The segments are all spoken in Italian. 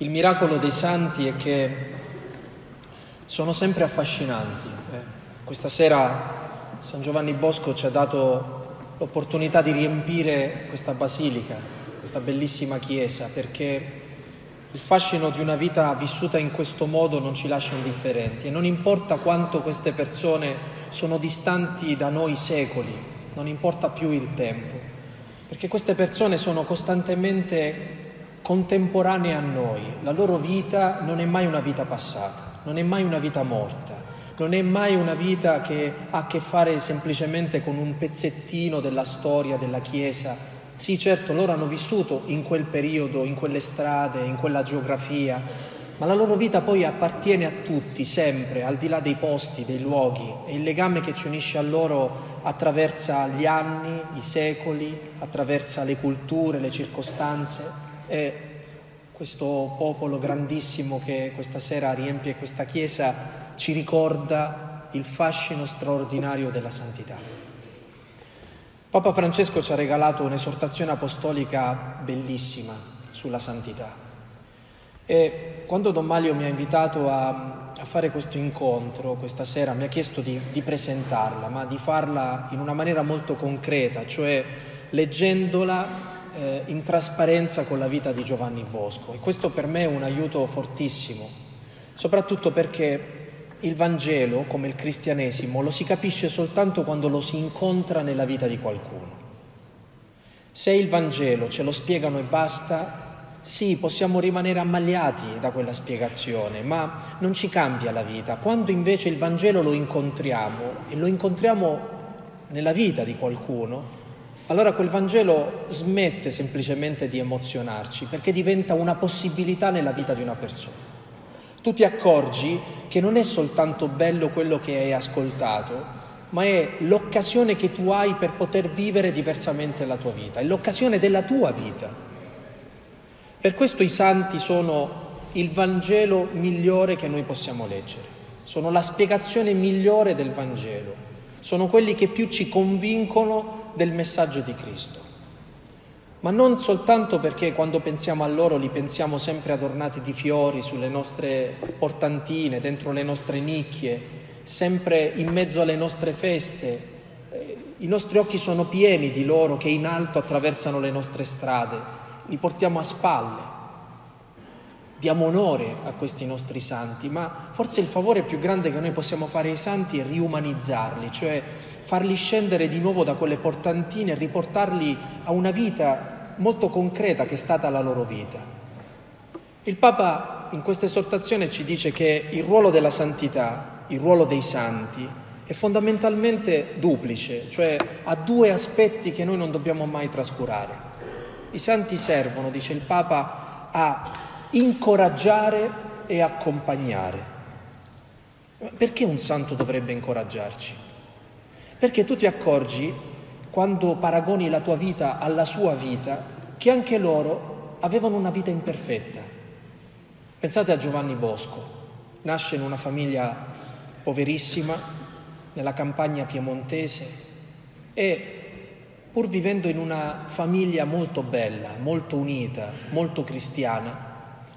Il miracolo dei santi è che sono sempre affascinanti. Eh. Questa sera San Giovanni Bosco ci ha dato l'opportunità di riempire questa basilica, questa bellissima chiesa, perché il fascino di una vita vissuta in questo modo non ci lascia indifferenti e non importa quanto queste persone sono distanti da noi secoli, non importa più il tempo, perché queste persone sono costantemente contemporanee a noi. La loro vita non è mai una vita passata, non è mai una vita morta, non è mai una vita che ha a che fare semplicemente con un pezzettino della storia della Chiesa. Sì, certo, loro hanno vissuto in quel periodo, in quelle strade, in quella geografia, ma la loro vita poi appartiene a tutti, sempre, al di là dei posti, dei luoghi, e il legame che ci unisce a loro attraversa gli anni, i secoli, attraversa le culture, le circostanze. E questo popolo grandissimo che questa sera riempie questa chiesa ci ricorda il fascino straordinario della santità. Papa Francesco ci ha regalato un'esortazione apostolica bellissima sulla santità. E quando Don Malio mi ha invitato a, a fare questo incontro questa sera, mi ha chiesto di, di presentarla, ma di farla in una maniera molto concreta, cioè leggendola eh, in trasparenza con la vita di Giovanni Bosco e questo per me è un aiuto fortissimo, soprattutto perché il Vangelo, come il cristianesimo, lo si capisce soltanto quando lo si incontra nella vita di qualcuno. Se il Vangelo ce lo spiegano e basta, sì, possiamo rimanere ammaliati da quella spiegazione, ma non ci cambia la vita. Quando invece il Vangelo lo incontriamo e lo incontriamo nella vita di qualcuno, allora quel Vangelo smette semplicemente di emozionarci perché diventa una possibilità nella vita di una persona. Tu ti accorgi che non è soltanto bello quello che hai ascoltato, ma è l'occasione che tu hai per poter vivere diversamente la tua vita, è l'occasione della tua vita. Per questo i santi sono il Vangelo migliore che noi possiamo leggere, sono la spiegazione migliore del Vangelo, sono quelli che più ci convincono del messaggio di Cristo. Ma non soltanto perché quando pensiamo a loro li pensiamo sempre adornati di fiori sulle nostre portantine, dentro le nostre nicchie, sempre in mezzo alle nostre feste. Eh, I nostri occhi sono pieni di loro che in alto attraversano le nostre strade, li portiamo a spalle. Diamo onore a questi nostri santi, ma forse il favore più grande che noi possiamo fare ai santi è riumanizzarli, cioè farli scendere di nuovo da quelle portantine e riportarli a una vita molto concreta che è stata la loro vita. Il Papa in questa esortazione ci dice che il ruolo della santità, il ruolo dei santi, è fondamentalmente duplice, cioè ha due aspetti che noi non dobbiamo mai trascurare. I santi servono, dice il Papa, a incoraggiare e accompagnare. Perché un santo dovrebbe incoraggiarci? Perché tu ti accorgi, quando paragoni la tua vita alla sua vita, che anche loro avevano una vita imperfetta. Pensate a Giovanni Bosco, nasce in una famiglia poverissima, nella campagna piemontese e pur vivendo in una famiglia molto bella, molto unita, molto cristiana,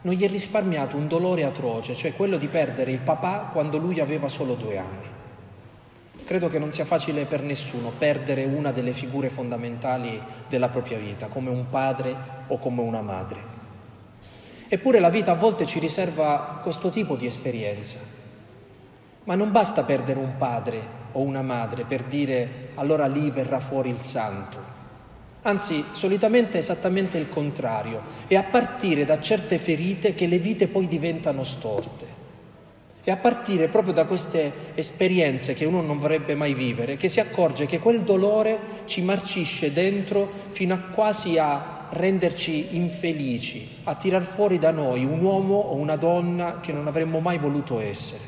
non gli è risparmiato un dolore atroce, cioè quello di perdere il papà quando lui aveva solo due anni. Credo che non sia facile per nessuno perdere una delle figure fondamentali della propria vita, come un padre o come una madre. Eppure la vita a volte ci riserva questo tipo di esperienza. Ma non basta perdere un padre o una madre per dire allora lì verrà fuori il santo. Anzi, solitamente è esattamente il contrario. È a partire da certe ferite che le vite poi diventano storte. È a partire proprio da queste esperienze che uno non vorrebbe mai vivere, che si accorge che quel dolore ci marcisce dentro fino a quasi a renderci infelici, a tirar fuori da noi un uomo o una donna che non avremmo mai voluto essere.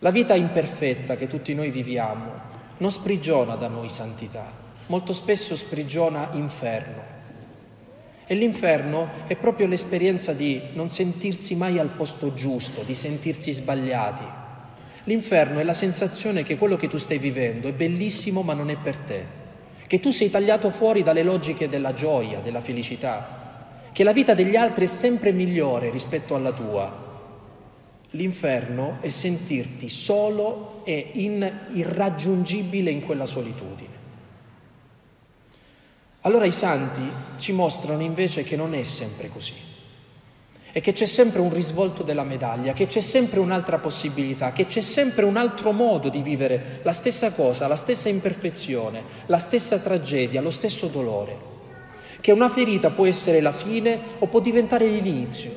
La vita imperfetta che tutti noi viviamo non sprigiona da noi santità, molto spesso sprigiona inferno. E l'inferno è proprio l'esperienza di non sentirsi mai al posto giusto, di sentirsi sbagliati. L'inferno è la sensazione che quello che tu stai vivendo è bellissimo ma non è per te, che tu sei tagliato fuori dalle logiche della gioia, della felicità. che la vita degli altri è sempre migliore rispetto alla tua. L'inferno è sentirti solo e in, irraggiungibile in quella solitudine. Allora i santi ci mostrano invece che non è sempre così e che c'è sempre un risvolto della medaglia, che c'è sempre un'altra possibilità, che c'è sempre un altro modo di vivere la stessa cosa, la stessa imperfezione, la stessa tragedia, lo stesso dolore. Che una ferita può essere la fine o può diventare l'inizio,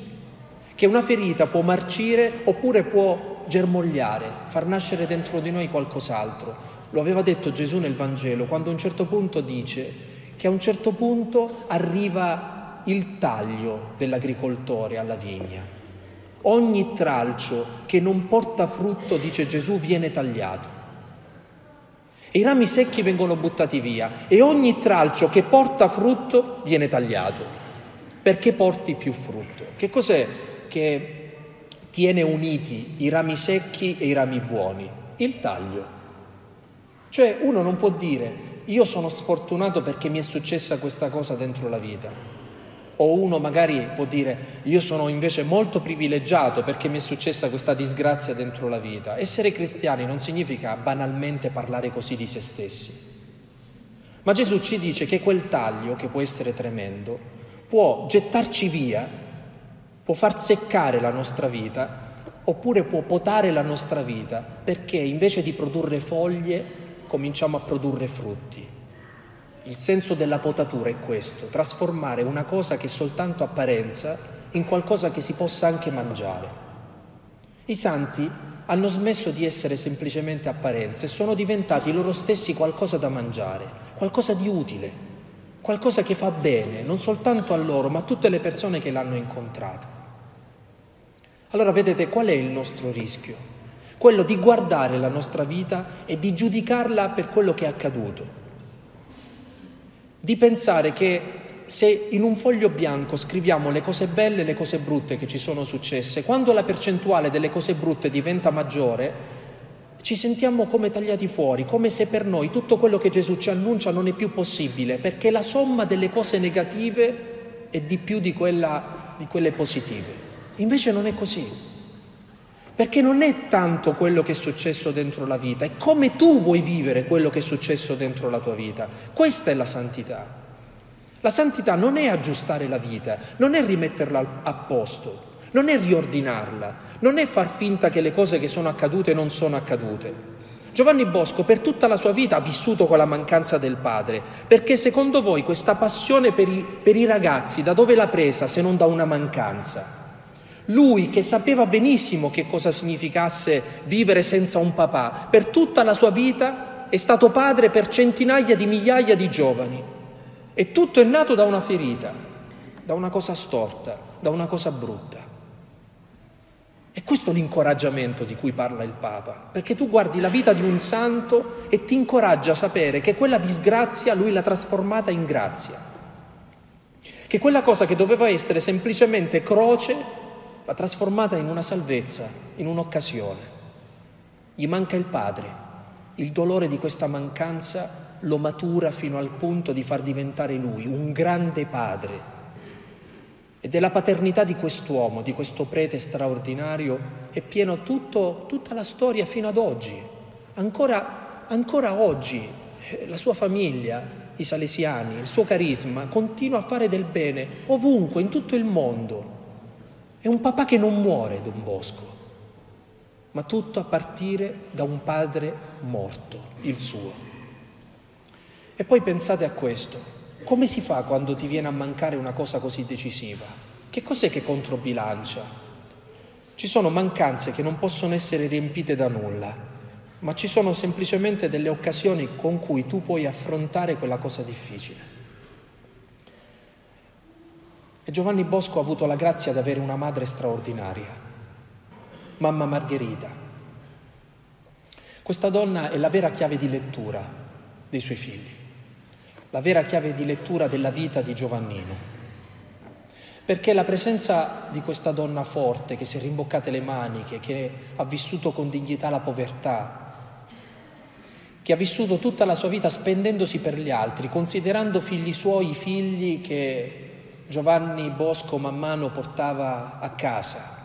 che una ferita può marcire oppure può germogliare, far nascere dentro di noi qualcos'altro. Lo aveva detto Gesù nel Vangelo quando a un certo punto dice che a un certo punto arriva il taglio dell'agricoltore alla vigna. Ogni tralcio che non porta frutto, dice Gesù, viene tagliato. E i rami secchi vengono buttati via e ogni tralcio che porta frutto viene tagliato perché porti più frutto. Che cos'è che tiene uniti i rami secchi e i rami buoni? Il taglio. Cioè uno non può dire io sono sfortunato perché mi è successa questa cosa dentro la vita. O uno magari può dire io sono invece molto privilegiato perché mi è successa questa disgrazia dentro la vita. Essere cristiani non significa banalmente parlare così di se stessi. Ma Gesù ci dice che quel taglio, che può essere tremendo, può gettarci via, può far seccare la nostra vita, oppure può potare la nostra vita, perché invece di produrre foglie cominciamo a produrre frutti. Il senso della potatura è questo, trasformare una cosa che è soltanto apparenza in qualcosa che si possa anche mangiare. I santi hanno smesso di essere semplicemente apparenze e sono diventati loro stessi qualcosa da mangiare, qualcosa di utile, qualcosa che fa bene, non soltanto a loro, ma a tutte le persone che l'hanno incontrata. Allora vedete qual è il nostro rischio? Quello di guardare la nostra vita e di giudicarla per quello che è accaduto di pensare che se in un foglio bianco scriviamo le cose belle e le cose brutte che ci sono successe, quando la percentuale delle cose brutte diventa maggiore, ci sentiamo come tagliati fuori, come se per noi tutto quello che Gesù ci annuncia non è più possibile, perché la somma delle cose negative è di più di, quella, di quelle positive. Invece non è così. Perché non è tanto quello che è successo dentro la vita, è come tu vuoi vivere quello che è successo dentro la tua vita. Questa è la santità. La santità non è aggiustare la vita, non è rimetterla a posto, non è riordinarla, non è far finta che le cose che sono accadute non sono accadute. Giovanni Bosco per tutta la sua vita ha vissuto con la mancanza del padre, perché secondo voi questa passione per i, per i ragazzi da dove l'ha presa se non da una mancanza? Lui che sapeva benissimo che cosa significasse vivere senza un papà, per tutta la sua vita è stato padre per centinaia di migliaia di giovani. E tutto è nato da una ferita, da una cosa storta, da una cosa brutta. E questo è l'incoraggiamento di cui parla il Papa, perché tu guardi la vita di un santo e ti incoraggia a sapere che quella disgrazia lui l'ha trasformata in grazia, che quella cosa che doveva essere semplicemente croce l'ha trasformata in una salvezza, in un'occasione. Gli manca il padre, il dolore di questa mancanza lo matura fino al punto di far diventare lui un grande padre. E della paternità di quest'uomo, di questo prete straordinario, è pieno tutto, tutta la storia fino ad oggi. Ancora, ancora oggi eh, la sua famiglia, i salesiani, il suo carisma continua a fare del bene ovunque, in tutto il mondo. È un papà che non muore Don Bosco, ma tutto a partire da un padre morto, il suo. E poi pensate a questo, come si fa quando ti viene a mancare una cosa così decisiva? Che cos'è che controbilancia? Ci sono mancanze che non possono essere riempite da nulla, ma ci sono semplicemente delle occasioni con cui tu puoi affrontare quella cosa difficile. E Giovanni Bosco ha avuto la grazia di avere una madre straordinaria, mamma Margherita. Questa donna è la vera chiave di lettura dei suoi figli, la vera chiave di lettura della vita di Giovannino. Perché la presenza di questa donna forte che si è rimboccate le maniche, che ha vissuto con dignità la povertà, che ha vissuto tutta la sua vita spendendosi per gli altri, considerando figli suoi figli che Giovanni Bosco man mano portava a casa.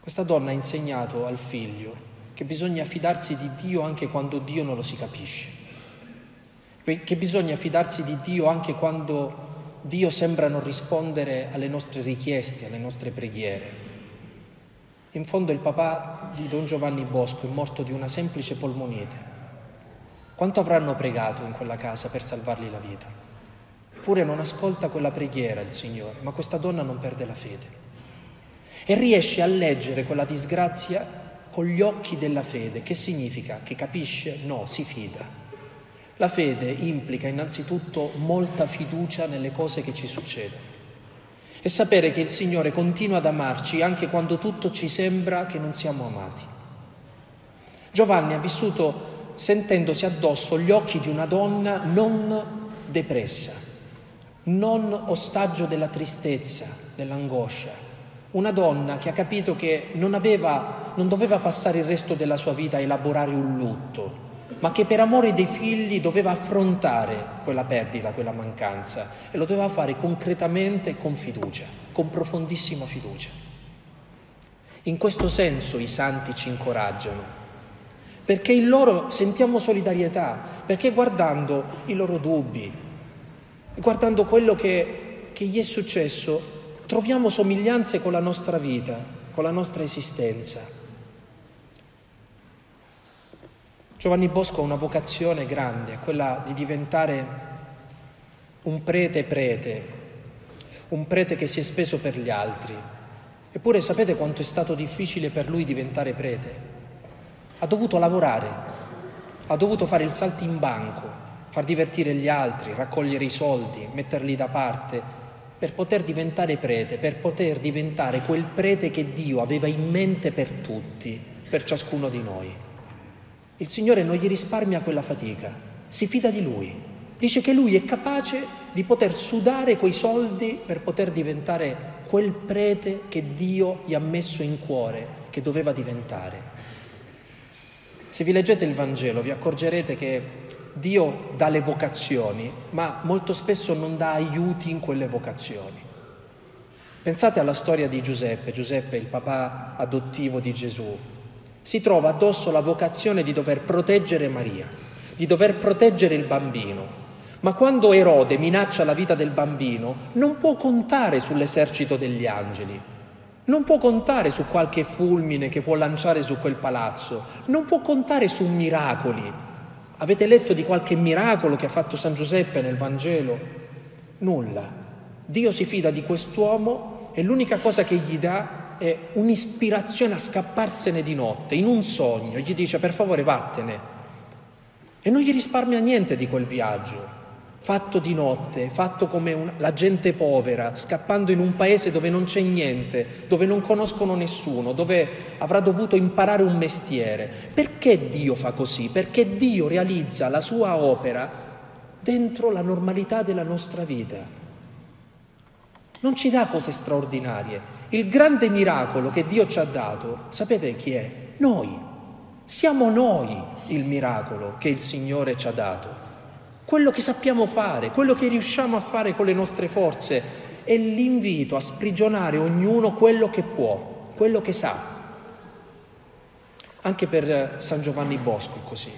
Questa donna ha insegnato al figlio che bisogna fidarsi di Dio anche quando Dio non lo si capisce, che bisogna fidarsi di Dio anche quando Dio sembra non rispondere alle nostre richieste, alle nostre preghiere. In fondo il papà di Don Giovanni Bosco è morto di una semplice polmonite. Quanto avranno pregato in quella casa per salvargli la vita? Eppure non ascolta quella preghiera il Signore, ma questa donna non perde la fede. E riesce a leggere quella disgrazia con gli occhi della fede. Che significa? Che capisce? No, si fida. La fede implica innanzitutto molta fiducia nelle cose che ci succedono e sapere che il Signore continua ad amarci anche quando tutto ci sembra che non siamo amati. Giovanni ha vissuto sentendosi addosso gli occhi di una donna non depressa, non ostaggio della tristezza, dell'angoscia, una donna che ha capito che non, aveva, non doveva passare il resto della sua vita a elaborare un lutto, ma che per amore dei figli doveva affrontare quella perdita, quella mancanza e lo doveva fare concretamente con fiducia, con profondissima fiducia. In questo senso i santi ci incoraggiano, perché in loro sentiamo solidarietà, perché guardando i loro dubbi, guardando quello che, che gli è successo, troviamo somiglianze con la nostra vita, con la nostra esistenza. Giovanni Bosco ha una vocazione grande, quella di diventare un prete prete, un prete che si è speso per gli altri. Eppure sapete quanto è stato difficile per lui diventare prete? Ha dovuto lavorare, ha dovuto fare il salto in banco, far divertire gli altri, raccogliere i soldi, metterli da parte, per poter diventare prete, per poter diventare quel prete che Dio aveva in mente per tutti, per ciascuno di noi. Il Signore non gli risparmia quella fatica, si fida di Lui, dice che Lui è capace di poter sudare quei soldi per poter diventare quel prete che Dio gli ha messo in cuore, che doveva diventare. Se vi leggete il Vangelo vi accorgerete che Dio dà le vocazioni, ma molto spesso non dà aiuti in quelle vocazioni. Pensate alla storia di Giuseppe, Giuseppe il papà adottivo di Gesù, si trova addosso la vocazione di dover proteggere Maria, di dover proteggere il bambino. Ma quando Erode minaccia la vita del bambino, non può contare sull'esercito degli angeli, non può contare su qualche fulmine che può lanciare su quel palazzo, non può contare su miracoli. Avete letto di qualche miracolo che ha fatto San Giuseppe nel Vangelo? Nulla. Dio si fida di quest'uomo e l'unica cosa che gli dà è un'ispirazione a scapparsene di notte, in un sogno, gli dice per favore vattene. E non gli risparmia niente di quel viaggio, fatto di notte, fatto come un, la gente povera, scappando in un paese dove non c'è niente, dove non conoscono nessuno, dove avrà dovuto imparare un mestiere. Perché Dio fa così? Perché Dio realizza la sua opera dentro la normalità della nostra vita. Non ci dà cose straordinarie, il grande miracolo che Dio ci ha dato, sapete chi è? Noi. Siamo noi il miracolo che il Signore ci ha dato. Quello che sappiamo fare, quello che riusciamo a fare con le nostre forze è l'invito a sprigionare ognuno quello che può, quello che sa. Anche per San Giovanni Bosco è così.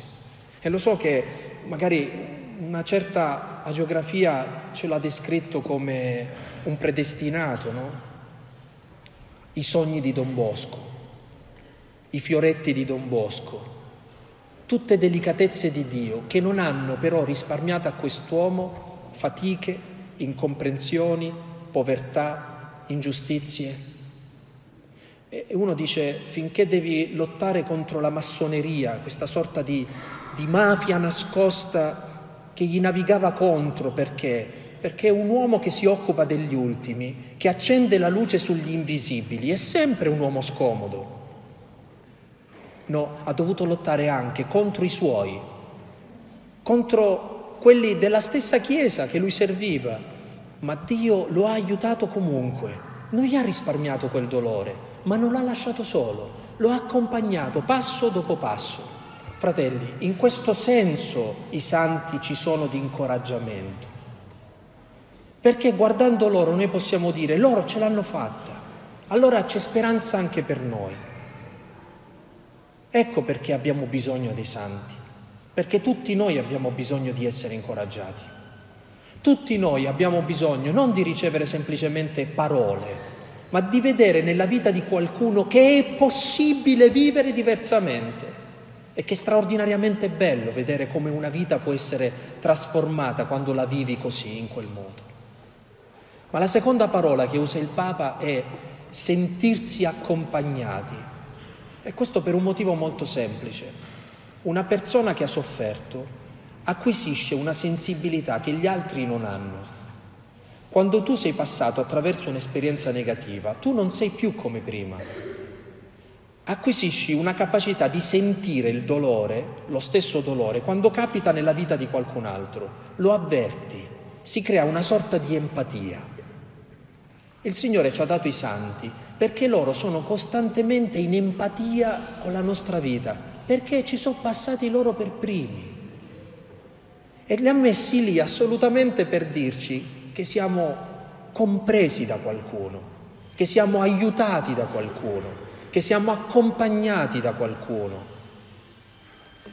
E lo so che magari una certa agiografia ce l'ha descritto come un predestinato, no? i sogni di Don Bosco, i fioretti di Don Bosco, tutte delicatezze di Dio che non hanno però risparmiato a quest'uomo fatiche, incomprensioni, povertà, ingiustizie. E uno dice, finché devi lottare contro la massoneria, questa sorta di, di mafia nascosta che gli navigava contro, perché? perché un uomo che si occupa degli ultimi, che accende la luce sugli invisibili, è sempre un uomo scomodo. No, ha dovuto lottare anche contro i suoi, contro quelli della stessa Chiesa che lui serviva, ma Dio lo ha aiutato comunque, non gli ha risparmiato quel dolore, ma non l'ha lasciato solo, lo ha accompagnato passo dopo passo. Fratelli, in questo senso i santi ci sono di incoraggiamento. Perché guardando loro noi possiamo dire, loro ce l'hanno fatta, allora c'è speranza anche per noi. Ecco perché abbiamo bisogno dei santi, perché tutti noi abbiamo bisogno di essere incoraggiati. Tutti noi abbiamo bisogno non di ricevere semplicemente parole, ma di vedere nella vita di qualcuno che è possibile vivere diversamente e che è straordinariamente bello vedere come una vita può essere trasformata quando la vivi così, in quel modo. Ma la seconda parola che usa il Papa è sentirsi accompagnati. E questo per un motivo molto semplice. Una persona che ha sofferto acquisisce una sensibilità che gli altri non hanno. Quando tu sei passato attraverso un'esperienza negativa, tu non sei più come prima. Acquisisci una capacità di sentire il dolore, lo stesso dolore, quando capita nella vita di qualcun altro. Lo avverti, si crea una sorta di empatia. Il Signore ci ha dato i santi perché loro sono costantemente in empatia con la nostra vita, perché ci sono passati loro per primi. E li ha messi lì assolutamente per dirci che siamo compresi da qualcuno, che siamo aiutati da qualcuno, che siamo accompagnati da qualcuno.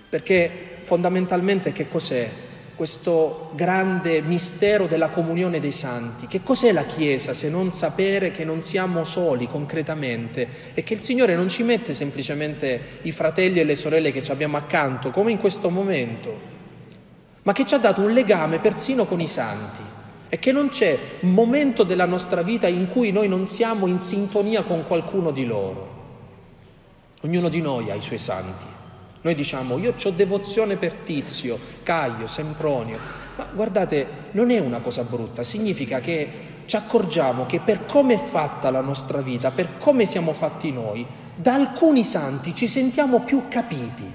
Perché fondamentalmente che cos'è questo grande mistero della comunione dei santi? Che cos'è la Chiesa se non sapere che non siamo soli concretamente e che il Signore non ci mette semplicemente i fratelli e le sorelle che ci abbiamo accanto, come in questo momento, ma che ci ha dato un legame persino con i santi è che non c'è un momento della nostra vita in cui noi non siamo in sintonia con qualcuno di loro. Ognuno di noi ha i suoi santi. Noi diciamo io ho devozione per Tizio, Caio, Sempronio, ma guardate, non è una cosa brutta, significa che ci accorgiamo che per come è fatta la nostra vita, per come siamo fatti noi, da alcuni santi ci sentiamo più capiti.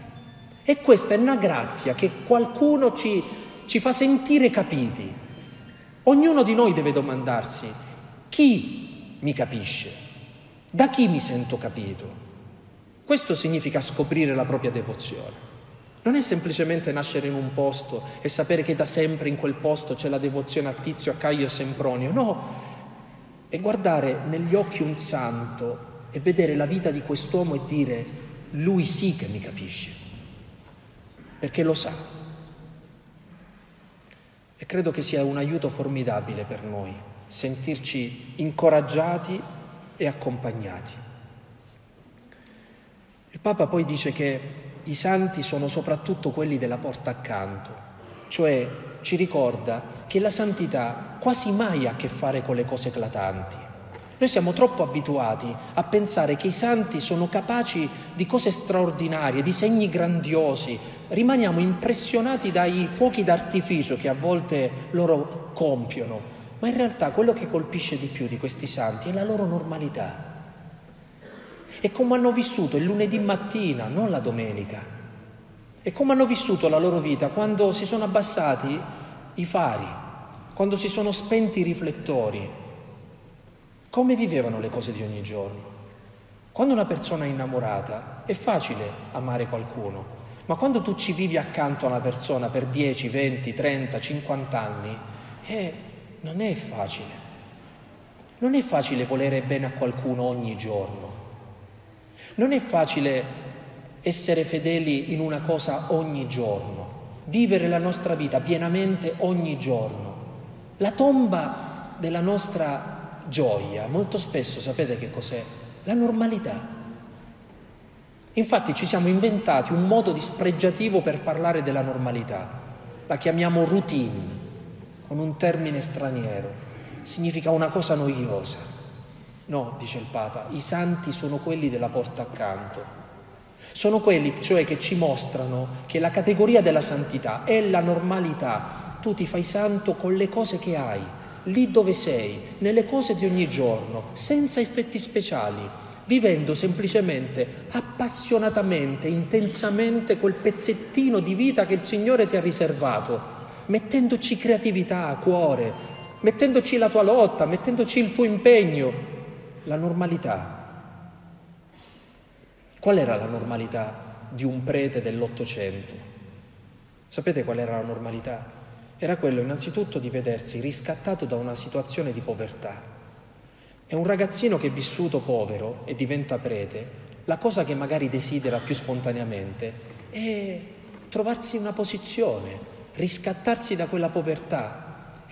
E questa è una grazia che qualcuno ci, ci fa sentire capiti. Ognuno di noi deve domandarsi chi mi capisce, da chi mi sento capito. Questo significa scoprire la propria devozione. Non è semplicemente nascere in un posto e sapere che da sempre in quel posto c'è la devozione a Tizio, a Caio e Sempronio, no, è guardare negli occhi un santo e vedere la vita di quest'uomo e dire lui sì che mi capisce, perché lo sa. E credo che sia un aiuto formidabile per noi sentirci incoraggiati e accompagnati. Papa poi dice che i santi sono soprattutto quelli della porta accanto, cioè ci ricorda che la santità quasi mai ha a che fare con le cose eclatanti. Noi siamo troppo abituati a pensare che i santi sono capaci di cose straordinarie, di segni grandiosi, rimaniamo impressionati dai fuochi d'artificio che a volte loro compiono, ma in realtà quello che colpisce di più di questi santi è la loro normalità. È come hanno vissuto il lunedì mattina, non la domenica. È come hanno vissuto la loro vita quando si sono abbassati i fari, quando si sono spenti i riflettori. Come vivevano le cose di ogni giorno? Quando una persona è innamorata è facile amare qualcuno, ma quando tu ci vivi accanto a una persona per 10, 20, 30, 50 anni, eh, non è facile. Non è facile volere bene a qualcuno ogni giorno. Non è facile essere fedeli in una cosa ogni giorno, vivere la nostra vita pienamente ogni giorno. La tomba della nostra gioia, molto spesso sapete che cos'è? La normalità. Infatti ci siamo inventati un modo dispregiativo per parlare della normalità. La chiamiamo routine, con un termine straniero. Significa una cosa noiosa. No, dice il Papa, i santi sono quelli della porta accanto. Sono quelli cioè che ci mostrano che la categoria della santità è la normalità. Tu ti fai santo con le cose che hai, lì dove sei, nelle cose di ogni giorno, senza effetti speciali, vivendo semplicemente appassionatamente, intensamente quel pezzettino di vita che il Signore ti ha riservato, mettendoci creatività, cuore, mettendoci la tua lotta, mettendoci il tuo impegno, la normalità. Qual era la normalità di un prete dell'Ottocento? Sapete qual era la normalità? era quello innanzitutto di vedersi riscattato da una situazione di povertà. E un ragazzino che è vissuto povero e diventa prete, la cosa che magari desidera più spontaneamente è trovarsi in una posizione, riscattarsi da quella povertà,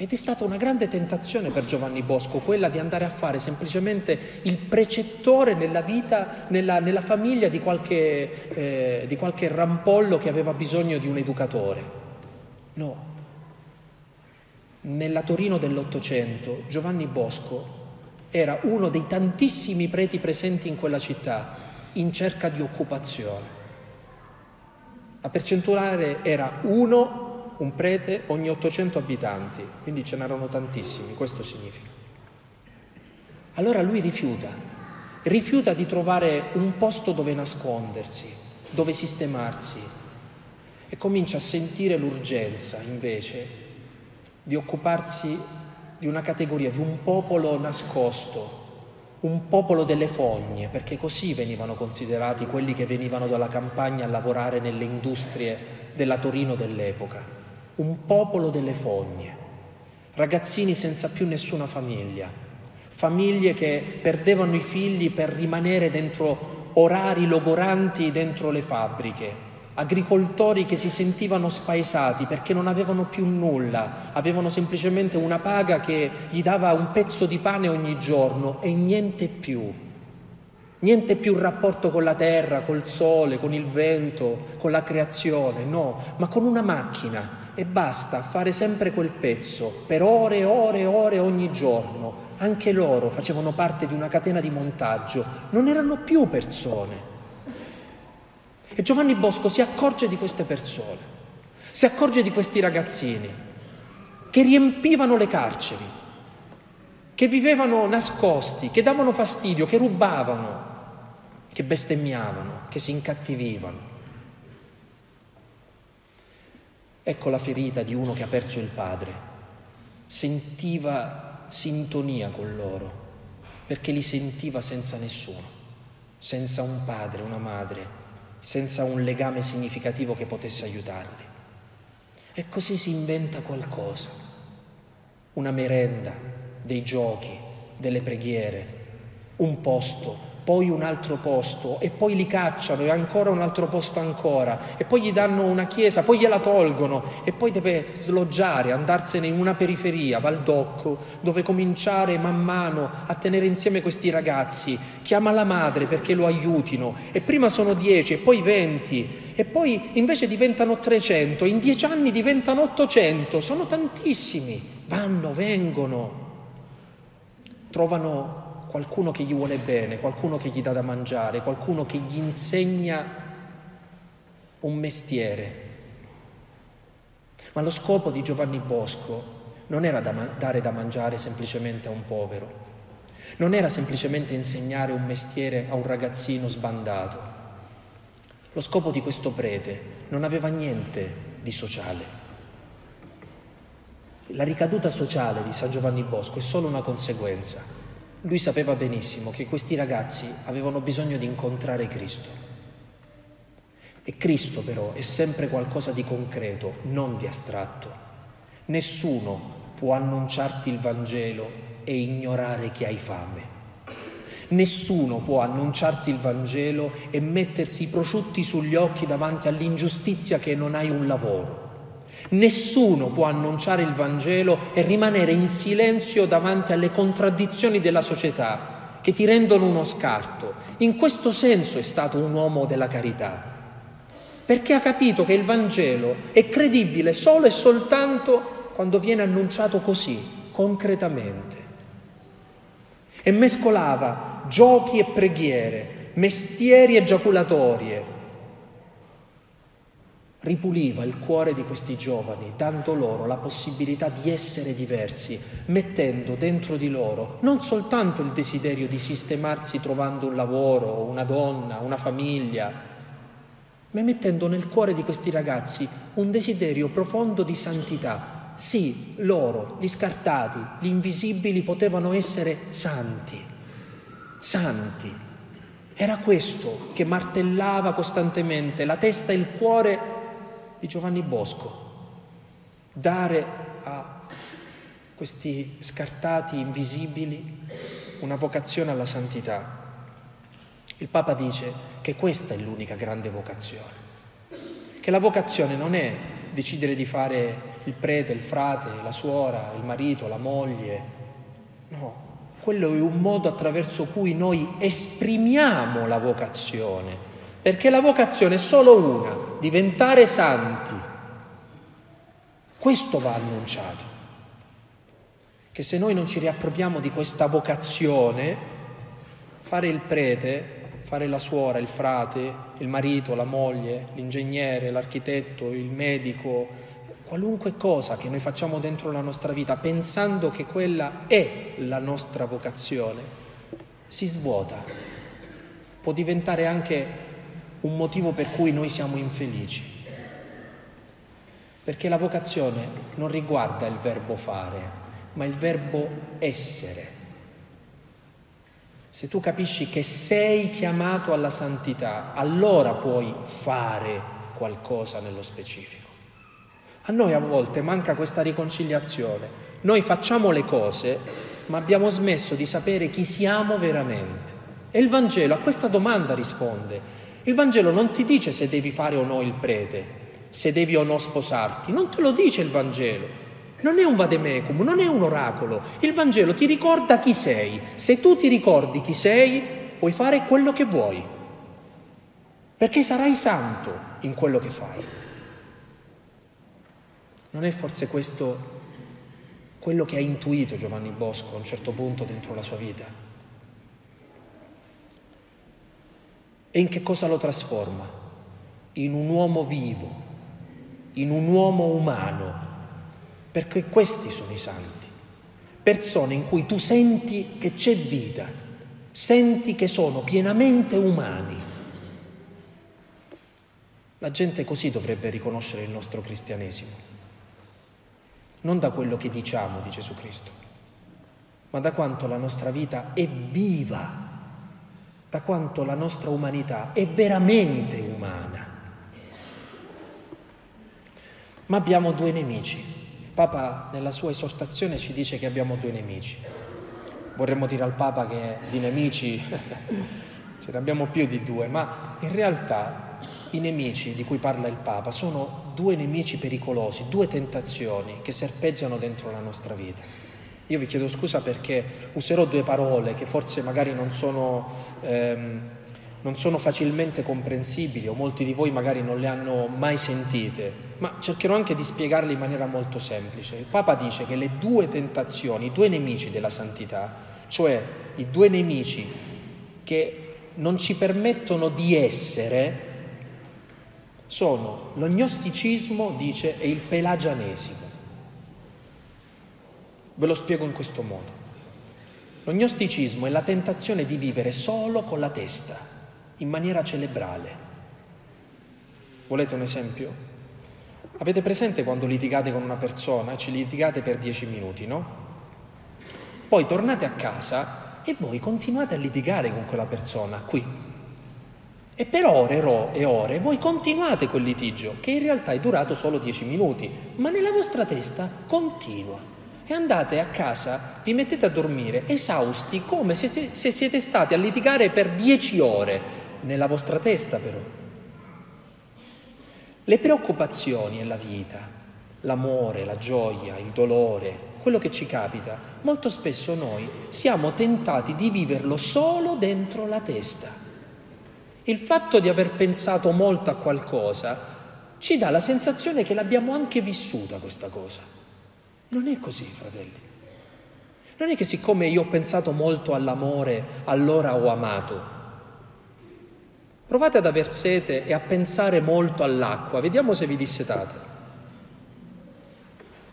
ed è stata una grande tentazione per Giovanni Bosco quella di andare a fare semplicemente il precettore nella vita, nella, nella famiglia di qualche, eh, di qualche rampollo che aveva bisogno di un educatore. No. Nella Torino dell'Ottocento Giovanni Bosco era uno dei tantissimi preti presenti in quella città in cerca di occupazione. La percentuale era uno un prete ogni 800 abitanti, quindi ce n'erano tantissimi, questo significa. Allora lui rifiuta, rifiuta di trovare un posto dove nascondersi, dove sistemarsi e comincia a sentire l'urgenza invece di occuparsi di una categoria, di un popolo nascosto, un popolo delle fogne, perché così venivano considerati quelli che venivano dalla campagna a lavorare nelle industrie della Torino dell'epoca un popolo delle fogne, ragazzini senza più nessuna famiglia, famiglie che perdevano i figli per rimanere dentro orari logoranti dentro le fabbriche, agricoltori che si sentivano spaesati perché non avevano più nulla, avevano semplicemente una paga che gli dava un pezzo di pane ogni giorno e niente più. Niente più rapporto con la terra, col sole, con il vento, con la creazione, no, ma con una macchina e basta fare sempre quel pezzo per ore e ore e ore ogni giorno. Anche loro facevano parte di una catena di montaggio, non erano più persone. E Giovanni Bosco si accorge di queste persone, si accorge di questi ragazzini che riempivano le carceri, che vivevano nascosti, che davano fastidio, che rubavano, che bestemmiavano, che si incattivivano. Ecco la ferita di uno che ha perso il padre. Sentiva sintonia con loro, perché li sentiva senza nessuno, senza un padre, una madre, senza un legame significativo che potesse aiutarli. E così si inventa qualcosa, una merenda, dei giochi, delle preghiere, un posto poi un altro posto e poi li cacciano e ancora un altro posto ancora e poi gli danno una chiesa, poi gliela tolgono e poi deve sloggiare, andarsene in una periferia, Valdocco, dove cominciare man mano a tenere insieme questi ragazzi, chiama la madre perché lo aiutino e prima sono dieci e poi venti e poi invece diventano 300, in dieci anni diventano 800, sono tantissimi, vanno, vengono, trovano qualcuno che gli vuole bene, qualcuno che gli dà da mangiare, qualcuno che gli insegna un mestiere. Ma lo scopo di Giovanni Bosco non era da dare da mangiare semplicemente a un povero, non era semplicemente insegnare un mestiere a un ragazzino sbandato. Lo scopo di questo prete non aveva niente di sociale. La ricaduta sociale di San Giovanni Bosco è solo una conseguenza lui sapeva benissimo che questi ragazzi avevano bisogno di incontrare Cristo. E Cristo però è sempre qualcosa di concreto, non di astratto. Nessuno può annunciarti il Vangelo e ignorare che hai fame. Nessuno può annunciarti il Vangelo e mettersi i prosciutti sugli occhi davanti all'ingiustizia che non hai un lavoro. Nessuno può annunciare il Vangelo e rimanere in silenzio davanti alle contraddizioni della società che ti rendono uno scarto. In questo senso è stato un uomo della carità, perché ha capito che il Vangelo è credibile solo e soltanto quando viene annunciato così, concretamente. E mescolava giochi e preghiere, mestieri e giaculatorie, ripuliva il cuore di questi giovani, dando loro la possibilità di essere diversi, mettendo dentro di loro non soltanto il desiderio di sistemarsi trovando un lavoro, una donna, una famiglia, ma mettendo nel cuore di questi ragazzi un desiderio profondo di santità. Sì, loro, gli scartati, gli invisibili, potevano essere santi, santi. Era questo che martellava costantemente la testa e il cuore di Giovanni Bosco. dare a questi scartati invisibili una vocazione alla santità. Il Papa dice che questa è l'unica grande vocazione, che la vocazione non è decidere di fare il prete, il frate, la suora, il marito, la moglie, no, quello è un modo attraverso cui noi esprimiamo la vocazione, perché la vocazione è solo una, diventare santi. Questo va annunciato, che se noi non ci riappropriamo di questa vocazione, fare il prete, fare la suora, il frate, il marito, la moglie, l'ingegnere, l'architetto, il medico, qualunque cosa che noi facciamo dentro la nostra vita pensando che quella è la nostra vocazione, si svuota, può diventare anche un motivo per cui noi siamo infelici. Perché la vocazione non riguarda il verbo fare, ma il verbo essere. Se tu capisci che sei chiamato alla santità, allora puoi fare qualcosa nello specifico. A noi a volte manca questa riconciliazione. Noi facciamo le cose, ma abbiamo smesso di sapere chi siamo veramente. E il Vangelo a questa domanda risponde. Il Vangelo non ti dice se devi fare o no il prete, se devi o no sposarti, non te lo dice il Vangelo. Non è un vademecum, non è un oracolo. Il Vangelo ti ricorda chi sei. Se tu ti ricordi chi sei, puoi fare quello che vuoi, perché sarai santo in quello che fai. Non è forse questo quello che ha intuito Giovanni Bosco a un certo punto dentro la sua vita? E in che cosa lo trasforma? In un uomo vivo, in un uomo umano, perché questi sono i santi, persone in cui tu senti che c'è vita, senti che sono pienamente umani. La gente così dovrebbe riconoscere il nostro cristianesimo non da quello che diciamo di Gesù Cristo, ma da quanto la nostra vita è viva, da quanto la nostra umanità è veramente umana. Ma abbiamo due nemici. Il Papa nella sua esortazione ci dice che abbiamo due nemici. Vorremmo dire al Papa che di nemici ce ne abbiamo più di due, ma in realtà i nemici di cui parla il Papa sono due nemici pericolosi, due tentazioni che serpeggiano dentro la nostra vita. Io vi chiedo scusa perché userò due parole che forse magari non sono, ehm, non sono facilmente comprensibili o molti di voi magari non le hanno mai sentite, ma cercherò anche di spiegarle in maniera molto semplice. Il Papa dice che le due tentazioni, i due nemici della santità, cioè i due nemici che non ci permettono di essere, sono l'ognosticismo, dice, e il pelagianesimo. Ve lo spiego in questo modo. L'ognosticismo è la tentazione di vivere solo con la testa, in maniera cerebrale. Volete un esempio? Avete presente quando litigate con una persona, ci litigate per dieci minuti, no? Poi tornate a casa e voi continuate a litigare con quella persona qui, e per ore e ore voi continuate quel litigio, che in realtà è durato solo dieci minuti, ma nella vostra testa continua. E andate a casa, vi mettete a dormire esausti come se, se siete stati a litigare per dieci ore, nella vostra testa però. Le preoccupazioni e la vita, l'amore, la gioia, il dolore, quello che ci capita, molto spesso noi siamo tentati di viverlo solo dentro la testa. Il fatto di aver pensato molto a qualcosa ci dà la sensazione che l'abbiamo anche vissuta questa cosa. Non è così, fratelli. Non è che siccome io ho pensato molto all'amore, allora ho amato. Provate ad aver sete e a pensare molto all'acqua, vediamo se vi dissetate.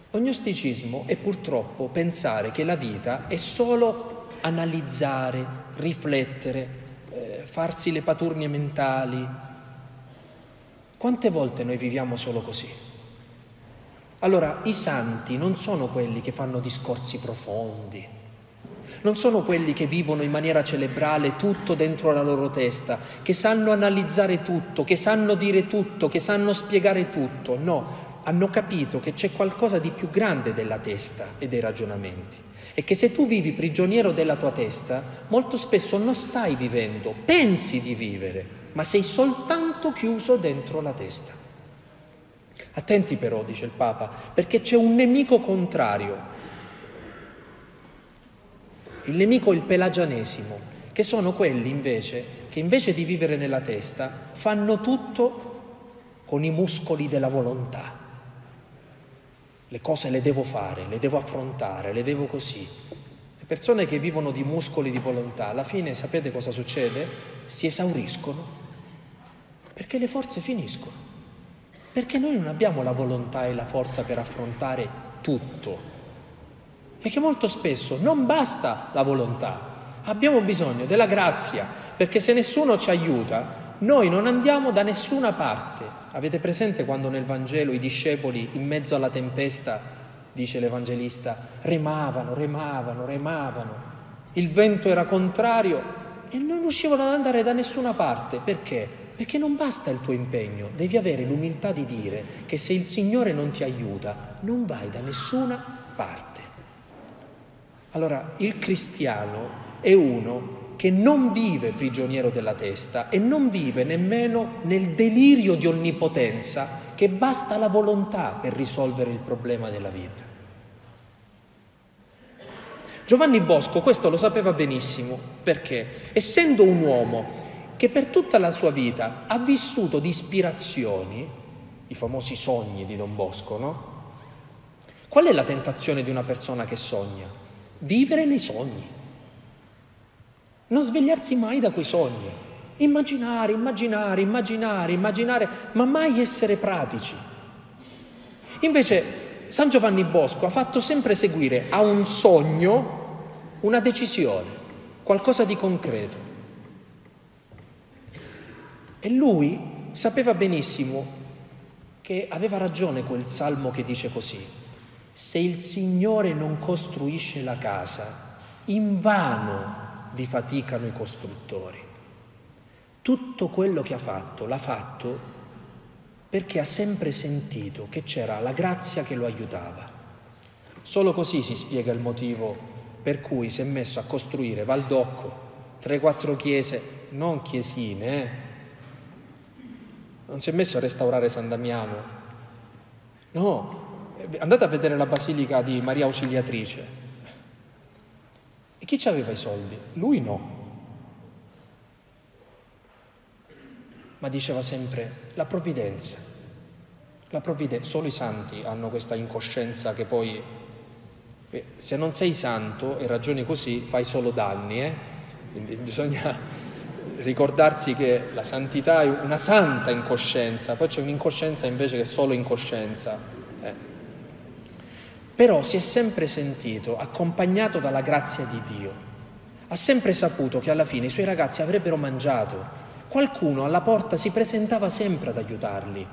L'ognosticismo è purtroppo pensare che la vita è solo analizzare, riflettere, farsi le paturnie mentali. Quante volte noi viviamo solo così? Allora, i santi non sono quelli che fanno discorsi profondi, non sono quelli che vivono in maniera cerebrale tutto dentro la loro testa, che sanno analizzare tutto, che sanno dire tutto, che sanno spiegare tutto. No, hanno capito che c'è qualcosa di più grande della testa e dei ragionamenti e che se tu vivi prigioniero della tua testa, molto spesso non stai vivendo, pensi di vivere, ma sei soltanto chiuso dentro la testa. Attenti però, dice il Papa, perché c'è un nemico contrario. Il nemico è il pelagianesimo, che sono quelli invece che invece di vivere nella testa fanno tutto con i muscoli della volontà. Le cose le devo fare, le devo affrontare, le devo così. Le persone che vivono di muscoli di volontà, alla fine sapete cosa succede? Si esauriscono perché le forze finiscono. Perché noi non abbiamo la volontà e la forza per affrontare tutto. E che molto spesso non basta la volontà, abbiamo bisogno della grazia, perché se nessuno ci aiuta, noi non andiamo da nessuna parte. Avete presente quando nel Vangelo i discepoli in mezzo alla tempesta, dice l'Evangelista, remavano, remavano, remavano. Il vento era contrario e non riuscivano ad andare da nessuna parte. Perché? Perché non basta il tuo impegno, devi avere l'umiltà di dire che se il Signore non ti aiuta, non vai da nessuna parte. Allora, il cristiano è uno che non vive prigioniero della testa e non vive nemmeno nel delirio di onnipotenza che basta la volontà per risolvere il problema della vita. Giovanni Bosco questo lo sapeva benissimo perché, essendo un uomo che per tutta la sua vita ha vissuto di ispirazioni, i famosi sogni di Don Bosco, no? Qual è la tentazione di una persona che sogna? Vivere nei sogni. Non svegliarsi mai da quei sogni. Immaginare, immaginare, immaginare, immaginare, ma mai essere pratici. Invece San Giovanni Bosco ha fatto sempre seguire a un sogno una decisione, qualcosa di concreto. E lui sapeva benissimo che aveva ragione quel salmo che dice così, se il Signore non costruisce la casa, in vano vi faticano i costruttori. Tutto quello che ha fatto l'ha fatto perché ha sempre sentito che c'era la grazia che lo aiutava. Solo così si spiega il motivo per cui si è messo a costruire Valdocco, 3-4 chiese, non chiesine, eh? Non si è messo a restaurare San Damiano, no, andate a vedere la basilica di Maria Ausiliatrice, e chi ci aveva i soldi? Lui no. Ma diceva sempre la provvidenza. La provvidenza. Solo i santi hanno questa incoscienza che poi, eh, se non sei santo e ragioni così, fai solo danni. Eh? Quindi bisogna ricordarsi che la santità è una santa incoscienza, poi c'è un'incoscienza invece che solo incoscienza. Eh? però si è sempre sentito accompagnato dalla grazia di Dio. Ha sempre saputo che alla fine i suoi ragazzi avrebbero mangiato. Qualcuno alla porta si presentava sempre ad aiutarli.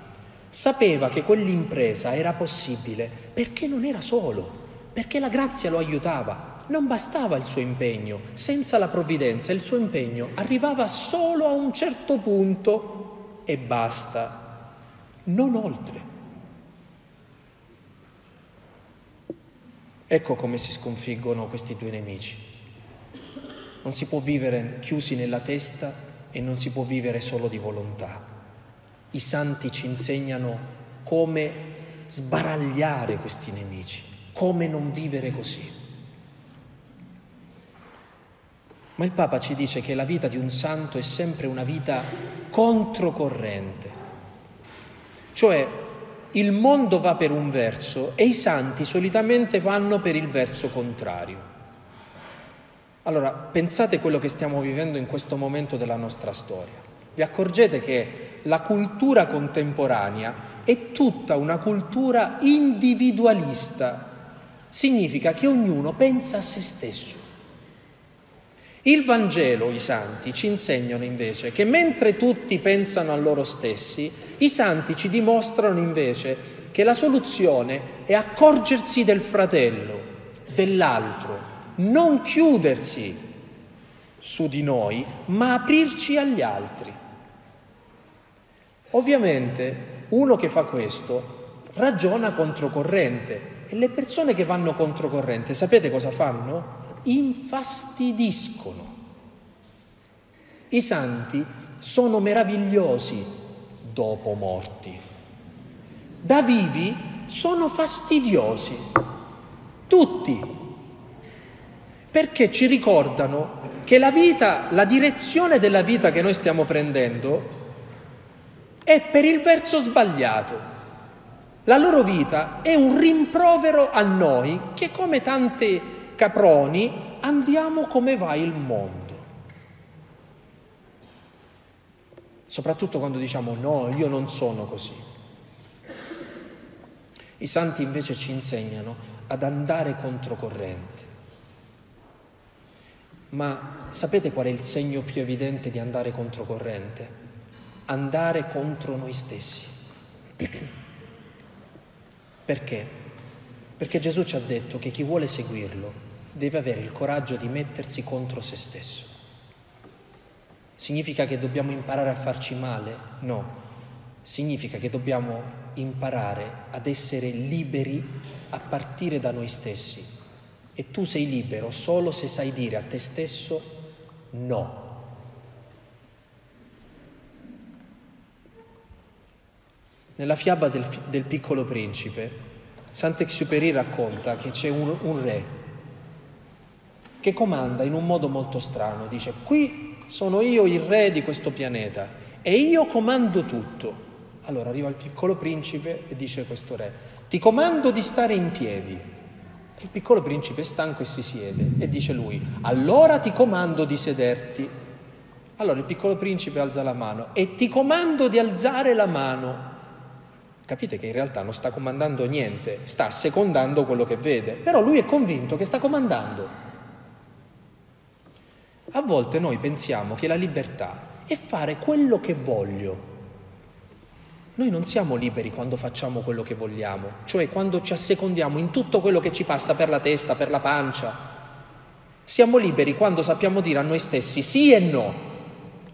Sapeva che quell'impresa era possibile perché non era solo, perché la grazia lo aiutava. Non bastava il suo impegno, senza la provvidenza il suo impegno arrivava solo a un certo punto e basta, non oltre. Ecco come si sconfiggono questi due nemici. Non si può vivere chiusi nella testa e non si può vivere solo di volontà. I santi ci insegnano come sbaragliare questi nemici, come non vivere così. Ma il Papa ci dice che la vita di un santo è sempre una vita controcorrente, cioè il mondo va per un verso e i santi solitamente vanno per il verso contrario. Allora, pensate quello che stiamo vivendo in questo momento della nostra storia. Vi accorgete che la cultura contemporanea è tutta una cultura individualista. Significa che ognuno pensa a se stesso. Il Vangelo, i santi, ci insegnano invece che mentre tutti pensano a loro stessi, i santi ci dimostrano invece che la soluzione è accorgersi del fratello, dell'altro, non chiudersi su di noi, ma aprirci agli altri. Ovviamente uno che fa questo ragiona controcorrente e le persone che vanno controcorrente, sapete cosa fanno? Infastidiscono. I santi sono meravigliosi dopo morti. Da vivi sono fastidiosi, tutti, perché ci ricordano che la vita, la direzione della vita che noi stiamo prendendo è per il verso sbagliato. La loro vita è un rimprovero a noi che come tanti caproni andiamo come va il mondo. Soprattutto quando diciamo no, io non sono così. I santi invece ci insegnano ad andare controcorrente. Ma sapete qual è il segno più evidente di andare controcorrente? Andare contro noi stessi. Perché? Perché Gesù ci ha detto che chi vuole seguirlo deve avere il coraggio di mettersi contro se stesso. Significa che dobbiamo imparare a farci male? No. Significa che dobbiamo imparare ad essere liberi a partire da noi stessi. E tu sei libero solo se sai dire a te stesso no. Nella fiaba del, del piccolo principe, Sant'Exupéry racconta che c'è un, un re che comanda in un modo molto strano. Dice, qui sono io il re di questo pianeta e io comando tutto. Allora arriva il piccolo principe e dice questo re, ti comando di stare in piedi. Il piccolo principe è stanco e si siede e dice lui, allora ti comando di sederti. Allora il piccolo principe alza la mano e ti comando di alzare la mano. Capite che in realtà non sta comandando niente, sta secondando quello che vede, però lui è convinto che sta comandando. A volte noi pensiamo che la libertà è fare quello che voglio. Noi non siamo liberi quando facciamo quello che vogliamo, cioè quando ci assecondiamo in tutto quello che ci passa per la testa, per la pancia. Siamo liberi quando sappiamo dire a noi stessi sì e no.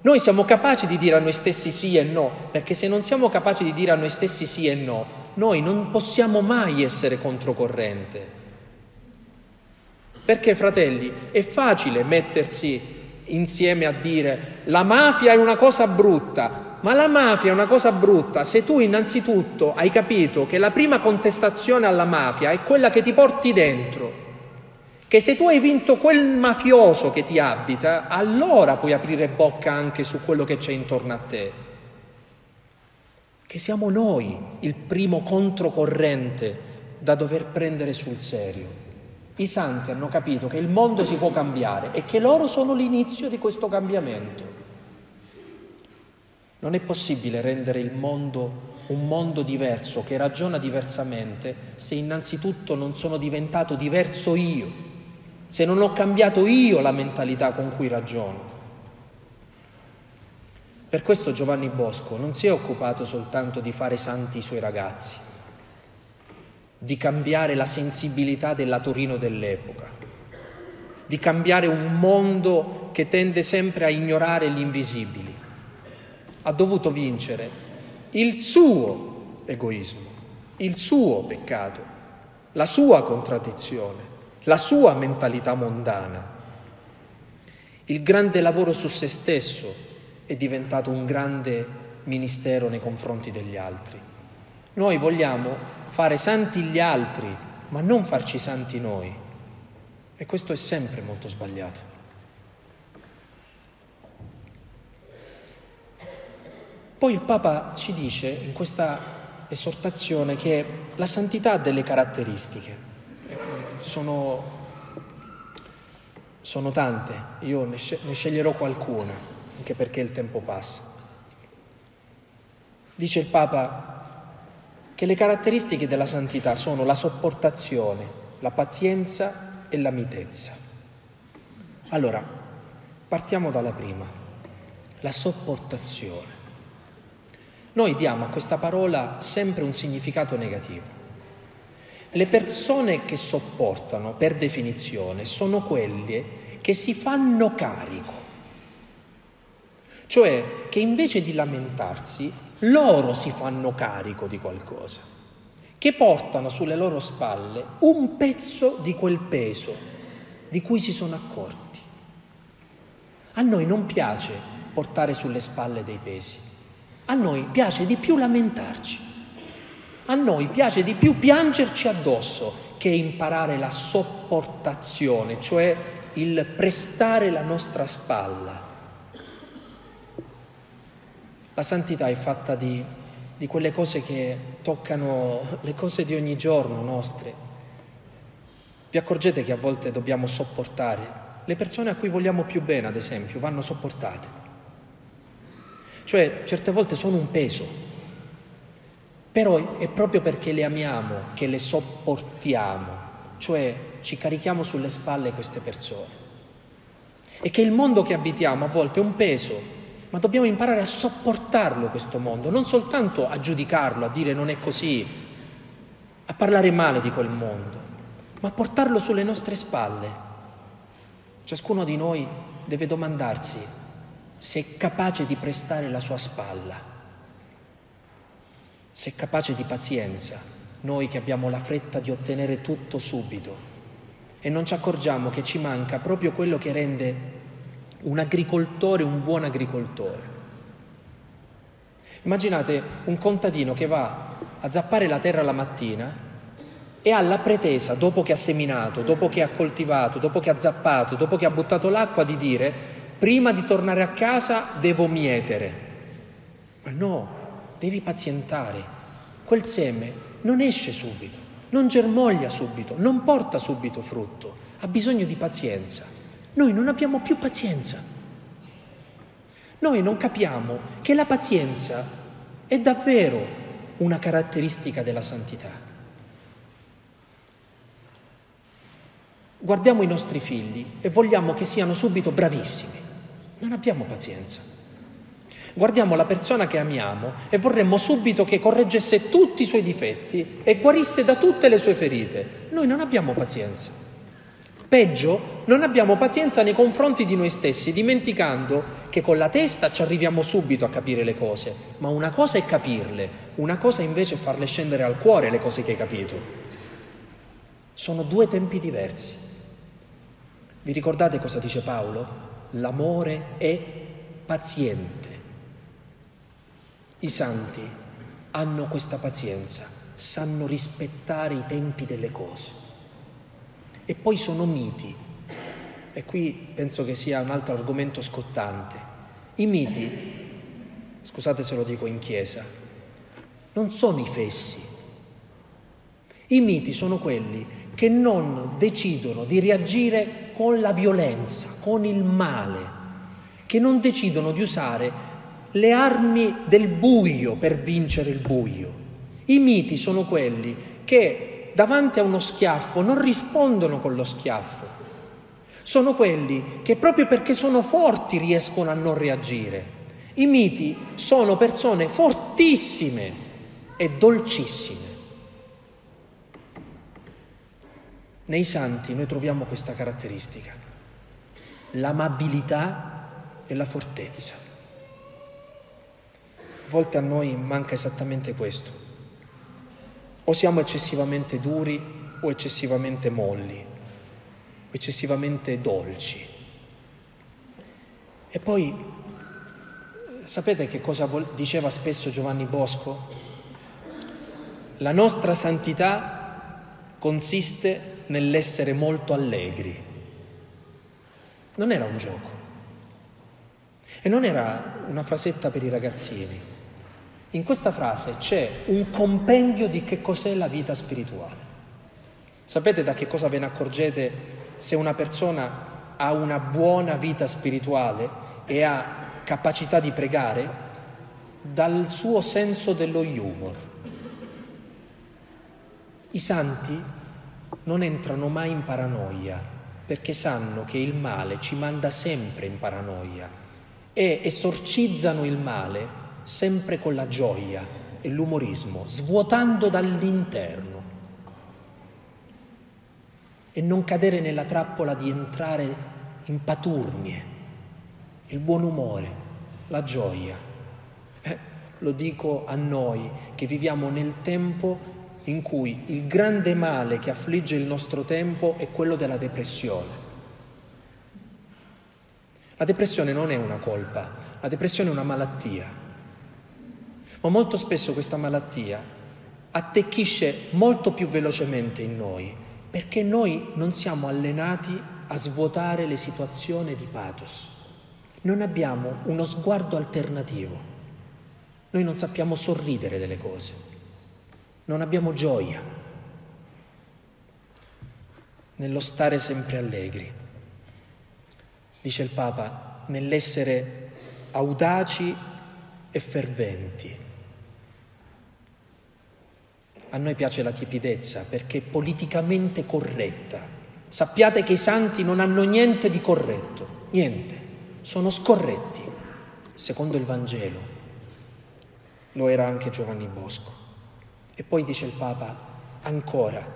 Noi siamo capaci di dire a noi stessi sì e no, perché se non siamo capaci di dire a noi stessi sì e no, noi non possiamo mai essere controcorrente. Perché, fratelli, è facile mettersi insieme a dire la mafia è una cosa brutta, ma la mafia è una cosa brutta se tu innanzitutto hai capito che la prima contestazione alla mafia è quella che ti porti dentro, che se tu hai vinto quel mafioso che ti abita, allora puoi aprire bocca anche su quello che c'è intorno a te. Che siamo noi il primo controcorrente da dover prendere sul serio. I santi hanno capito che il mondo si può cambiare e che loro sono l'inizio di questo cambiamento. Non è possibile rendere il mondo un mondo diverso, che ragiona diversamente, se innanzitutto non sono diventato diverso io, se non ho cambiato io la mentalità con cui ragiono. Per questo Giovanni Bosco non si è occupato soltanto di fare santi i suoi ragazzi, di cambiare la sensibilità della Torino dell'epoca, di cambiare un mondo che tende sempre a ignorare gli invisibili. Ha dovuto vincere il suo egoismo, il suo peccato, la sua contraddizione, la sua mentalità mondana. Il grande lavoro su se stesso è diventato un grande ministero nei confronti degli altri. Noi vogliamo fare santi gli altri, ma non farci santi noi. E questo è sempre molto sbagliato. Poi il Papa ci dice in questa esortazione che la santità ha delle caratteristiche. Sono, sono tante, io ne, sceglierò qualcuna, anche perché il tempo passa. Dice il Papa, che le caratteristiche della santità sono la sopportazione, la pazienza e la mitezza. Allora, partiamo dalla prima, la sopportazione. Noi diamo a questa parola sempre un significato negativo. Le persone che sopportano, per definizione, sono quelle che si fanno carico, cioè che invece di lamentarsi loro si fanno carico di qualcosa, che portano sulle loro spalle un pezzo di quel peso di cui si sono accorti. A noi non piace portare sulle spalle dei pesi, a noi piace di più lamentarci, a noi piace di più piangerci addosso che imparare la sopportazione, cioè il prestare la nostra spalla. La santità è fatta di, di quelle cose che toccano le cose di ogni giorno nostre. Vi accorgete che a volte dobbiamo sopportare? Le persone a cui vogliamo più bene, ad esempio, vanno sopportate. Cioè, certe volte sono un peso, però è proprio perché le amiamo che le sopportiamo, cioè ci carichiamo sulle spalle queste persone. E che il mondo che abitiamo a volte è un peso, ma dobbiamo imparare a sopportarlo questo mondo, non soltanto a giudicarlo, a dire non è così, a parlare male di quel mondo, ma a portarlo sulle nostre spalle. Ciascuno di noi deve domandarsi se è capace di prestare la sua spalla se capace di pazienza, noi che abbiamo la fretta di ottenere tutto subito e non ci accorgiamo che ci manca proprio quello che rende un agricoltore un buon agricoltore. Immaginate un contadino che va a zappare la terra la mattina e ha la pretesa, dopo che ha seminato, dopo che ha coltivato, dopo che ha zappato, dopo che ha buttato l'acqua, di dire prima di tornare a casa devo mietere. Ma no, devi pazientare. Quel seme non esce subito, non germoglia subito, non porta subito frutto, ha bisogno di pazienza. Noi non abbiamo più pazienza. Noi non capiamo che la pazienza è davvero una caratteristica della santità. Guardiamo i nostri figli e vogliamo che siano subito bravissimi. Non abbiamo pazienza. Guardiamo la persona che amiamo e vorremmo subito che correggesse tutti i suoi difetti e guarisse da tutte le sue ferite. Noi non abbiamo pazienza. Peggio, non abbiamo pazienza nei confronti di noi stessi, dimenticando che con la testa ci arriviamo subito a capire le cose, ma una cosa è capirle, una cosa invece è farle scendere al cuore le cose che hai capito. Sono due tempi diversi. Vi ricordate cosa dice Paolo? L'amore è paziente. I santi hanno questa pazienza, sanno rispettare i tempi delle cose. E poi sono miti. E qui penso che sia un altro argomento scottante. I miti, scusate se lo dico in chiesa, non sono i fessi. I miti sono quelli che non decidono di reagire con la violenza, con il male, che non decidono di usare le armi del buio per vincere il buio. I miti sono quelli che davanti a uno schiaffo non rispondono con lo schiaffo. Sono quelli che proprio perché sono forti riescono a non reagire. I miti sono persone fortissime e dolcissime. Nei santi noi troviamo questa caratteristica, l'amabilità e la fortezza volte a noi manca esattamente questo. O siamo eccessivamente duri o eccessivamente molli, o eccessivamente dolci. E poi, sapete che cosa diceva spesso Giovanni Bosco? La nostra santità consiste nell'essere molto allegri. Non era un gioco. E non era una frasetta per i ragazzini. In questa frase c'è un compendio di che cos'è la vita spirituale. Sapete da che cosa ve ne accorgete se una persona ha una buona vita spirituale e ha capacità di pregare? Dal suo senso dello humor. I santi non entrano mai in paranoia perché sanno che il male ci manda sempre in paranoia e esorcizzano il male sempre con la gioia e l'umorismo, svuotando dall'interno e non cadere nella trappola di entrare in paturnie, il buon umore, la gioia. Eh, lo dico a noi che viviamo nel tempo in cui il grande male che affligge il nostro tempo è quello della depressione. La depressione non è una colpa, la depressione è una malattia. Ma molto spesso questa malattia attecchisce molto più velocemente in noi, perché noi non siamo allenati a svuotare le situazioni di pathos. Non abbiamo uno sguardo alternativo. Noi non sappiamo sorridere delle cose. Non abbiamo gioia nello stare sempre allegri dice il Papa, nell'essere audaci e ferventi. A noi piace la tipidezza perché è politicamente corretta. Sappiate che i santi non hanno niente di corretto, niente, sono scorretti, secondo il Vangelo. Lo era anche Giovanni Bosco. E poi dice il Papa, ancora,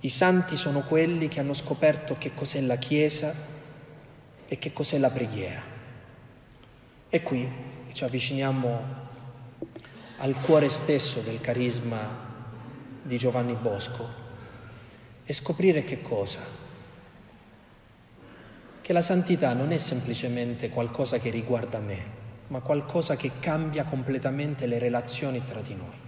i santi sono quelli che hanno scoperto che cos'è la Chiesa e che cos'è la preghiera. E qui ci avviciniamo al cuore stesso del carisma di Giovanni Bosco e scoprire che cosa? Che la santità non è semplicemente qualcosa che riguarda me, ma qualcosa che cambia completamente le relazioni tra di noi.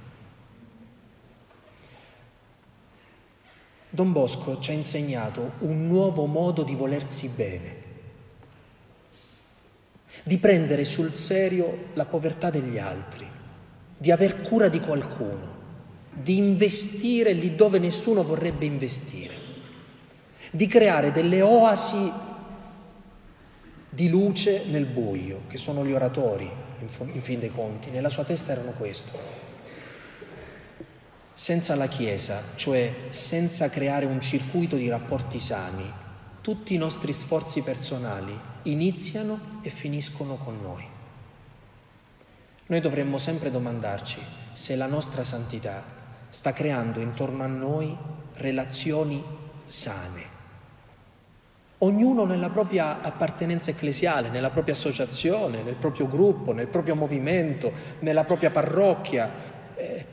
Don Bosco ci ha insegnato un nuovo modo di volersi bene di prendere sul serio la povertà degli altri, di aver cura di qualcuno, di investire lì dove nessuno vorrebbe investire, di creare delle oasi di luce nel buio, che sono gli oratori, in fin dei conti. Nella sua testa erano questo. Senza la Chiesa, cioè senza creare un circuito di rapporti sani, tutti i nostri sforzi personali iniziano e finiscono con noi. Noi dovremmo sempre domandarci se la nostra santità sta creando intorno a noi relazioni sane. Ognuno nella propria appartenenza ecclesiale, nella propria associazione, nel proprio gruppo, nel proprio movimento, nella propria parrocchia. Eh,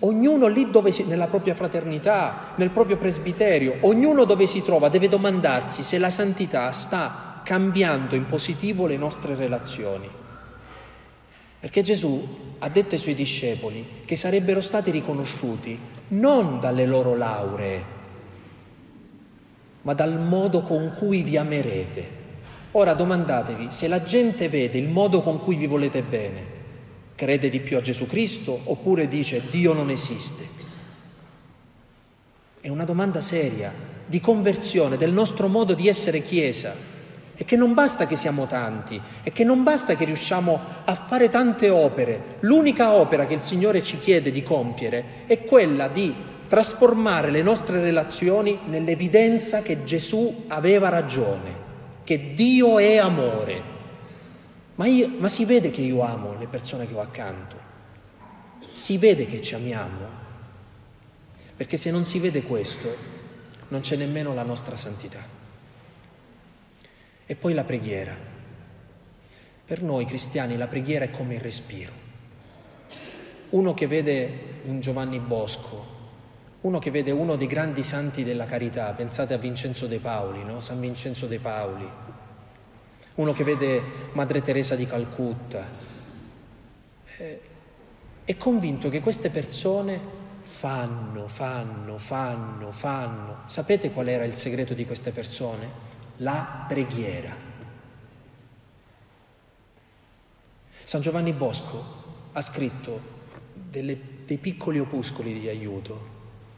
Ognuno lì dove si, nella propria fraternità, nel proprio presbiterio, ognuno dove si trova deve domandarsi se la santità sta cambiando in positivo le nostre relazioni. Perché Gesù ha detto ai suoi discepoli che sarebbero stati riconosciuti non dalle loro lauree, ma dal modo con cui vi amerete. Ora domandatevi se la gente vede il modo con cui vi volete bene crede di più a Gesù Cristo oppure dice Dio non esiste? È una domanda seria di conversione del nostro modo di essere Chiesa e che non basta che siamo tanti e che non basta che riusciamo a fare tante opere. L'unica opera che il Signore ci chiede di compiere è quella di trasformare le nostre relazioni nell'evidenza che Gesù aveva ragione, che Dio è amore ma, io, ma si vede che io amo le persone che ho accanto, si vede che ci amiamo, perché se non si vede questo non c'è nemmeno la nostra santità. E poi la preghiera. Per noi cristiani la preghiera è come il respiro. Uno che vede un Giovanni Bosco, uno che vede uno dei grandi santi della carità, pensate a Vincenzo De Paoli, no? San Vincenzo De Paoli, uno che vede Madre Teresa di Calcutta, eh, è convinto che queste persone fanno, fanno, fanno, fanno. Sapete qual era il segreto di queste persone? La preghiera. San Giovanni Bosco ha scritto delle, dei piccoli opuscoli di aiuto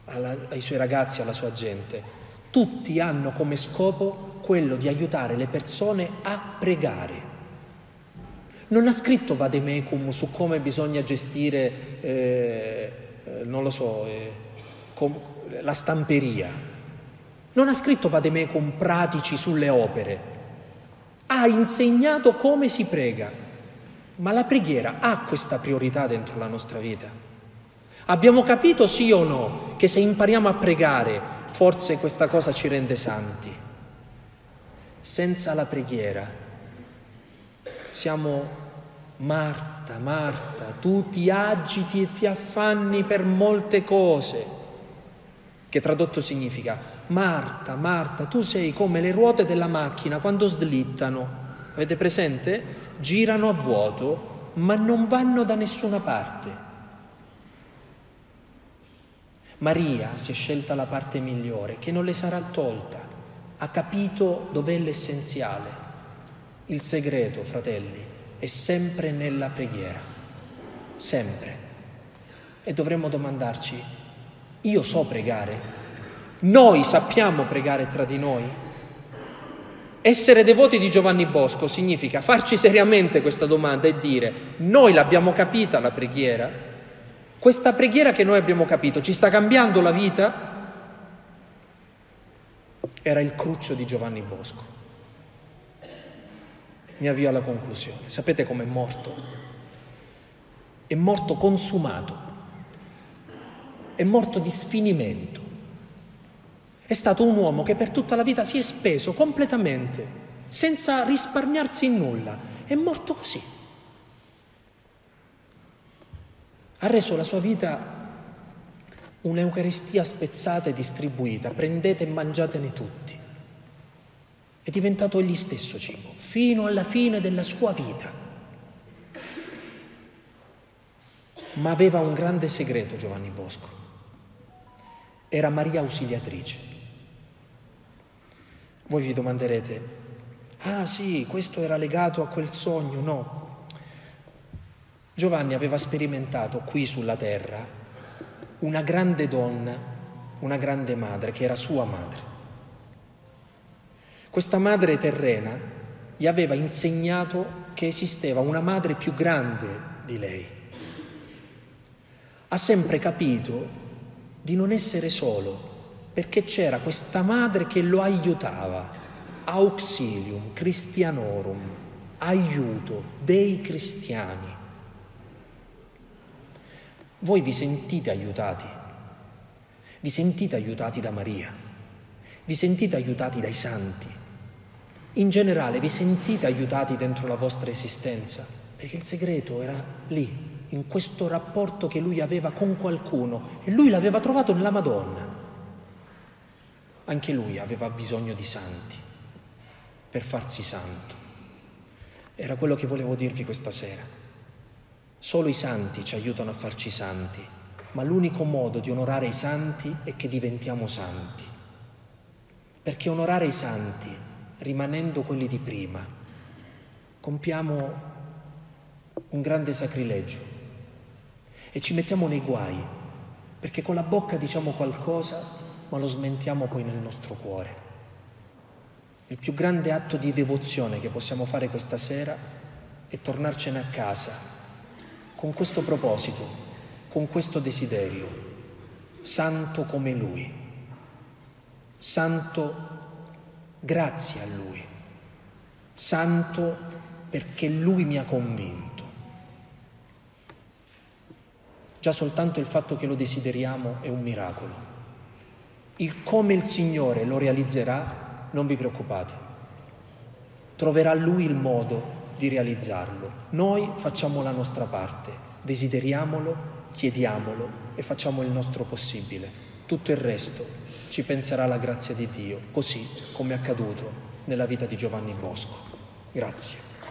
alla, ai suoi ragazzi, alla sua gente. Tutti hanno come scopo quello di aiutare le persone a pregare. Non ha scritto Vademecum su come bisogna gestire, eh, eh, non lo so, eh, com- la stamperia. Non ha scritto Vademecum pratici sulle opere. Ha insegnato come si prega. Ma la preghiera ha questa priorità dentro la nostra vita. Abbiamo capito sì o no che se impariamo a pregare forse questa cosa ci rende santi senza la preghiera siamo Marta, Marta, tu ti agiti e ti affanni per molte cose, che tradotto significa Marta, Marta, tu sei come le ruote della macchina quando slittano. Avete presente? Girano a vuoto, ma non vanno da nessuna parte. Maria si è scelta la parte migliore, che non le sarà tolta. Ha capito dov'è l'essenziale. Il segreto, fratelli, è sempre nella preghiera, sempre. E dovremmo domandarci, io so pregare? Noi sappiamo pregare tra di noi? Essere devoti di Giovanni Bosco significa farci seriamente questa domanda e dire, noi l'abbiamo capita la preghiera? Questa preghiera che noi abbiamo capito ci sta cambiando la vita? Era il cruccio di Giovanni Bosco mi avvio alla conclusione. Sapete com'è morto? È morto consumato, è morto di sfinimento. È stato un uomo che per tutta la vita si è speso completamente, senza risparmiarsi in nulla. È morto così. Ha reso la sua vita un'Eucaristia spezzata e distribuita. Prendete e mangiatene tutti. È diventato egli stesso cibo, fino alla fine della sua vita. Ma aveva un grande segreto Giovanni Bosco. Era Maria Ausiliatrice. Voi vi domanderete, ah sì, questo era legato a quel sogno? No. Giovanni aveva sperimentato qui sulla terra una grande donna, una grande madre, che era sua madre. Questa madre terrena gli aveva insegnato che esisteva una madre più grande di lei. Ha sempre capito di non essere solo, perché c'era questa madre che lo aiutava, auxilium christianorum, aiuto dei cristiani. Voi vi sentite aiutati, vi sentite aiutati da Maria, vi sentite aiutati dai santi, in generale vi sentite aiutati dentro la vostra esistenza? Perché il segreto era lì, in questo rapporto che lui aveva con qualcuno e lui l'aveva trovato nella Madonna. Anche lui aveva bisogno di santi per farsi santo. Era quello che volevo dirvi questa sera. Solo i santi ci aiutano a farci santi, ma l'unico modo di onorare i santi è che diventiamo santi. Perché onorare i santi rimanendo quelli di prima, compiamo un grande sacrilegio e ci mettiamo nei guai, perché con la bocca diciamo qualcosa, ma lo smentiamo poi nel nostro cuore. Il più grande atto di devozione che possiamo fare questa sera è tornarcene a casa con questo proposito, con questo desiderio, santo come Lui, santo Grazie a Lui, santo perché Lui mi ha convinto. Già soltanto il fatto che lo desideriamo è un miracolo. Il come il Signore lo realizzerà, non vi preoccupate. Troverà Lui il modo di realizzarlo. Noi facciamo la nostra parte, desideriamolo, chiediamolo e facciamo il nostro possibile. Tutto il resto ci penserà la grazia di Dio, così come è accaduto nella vita di Giovanni Bosco. Grazie.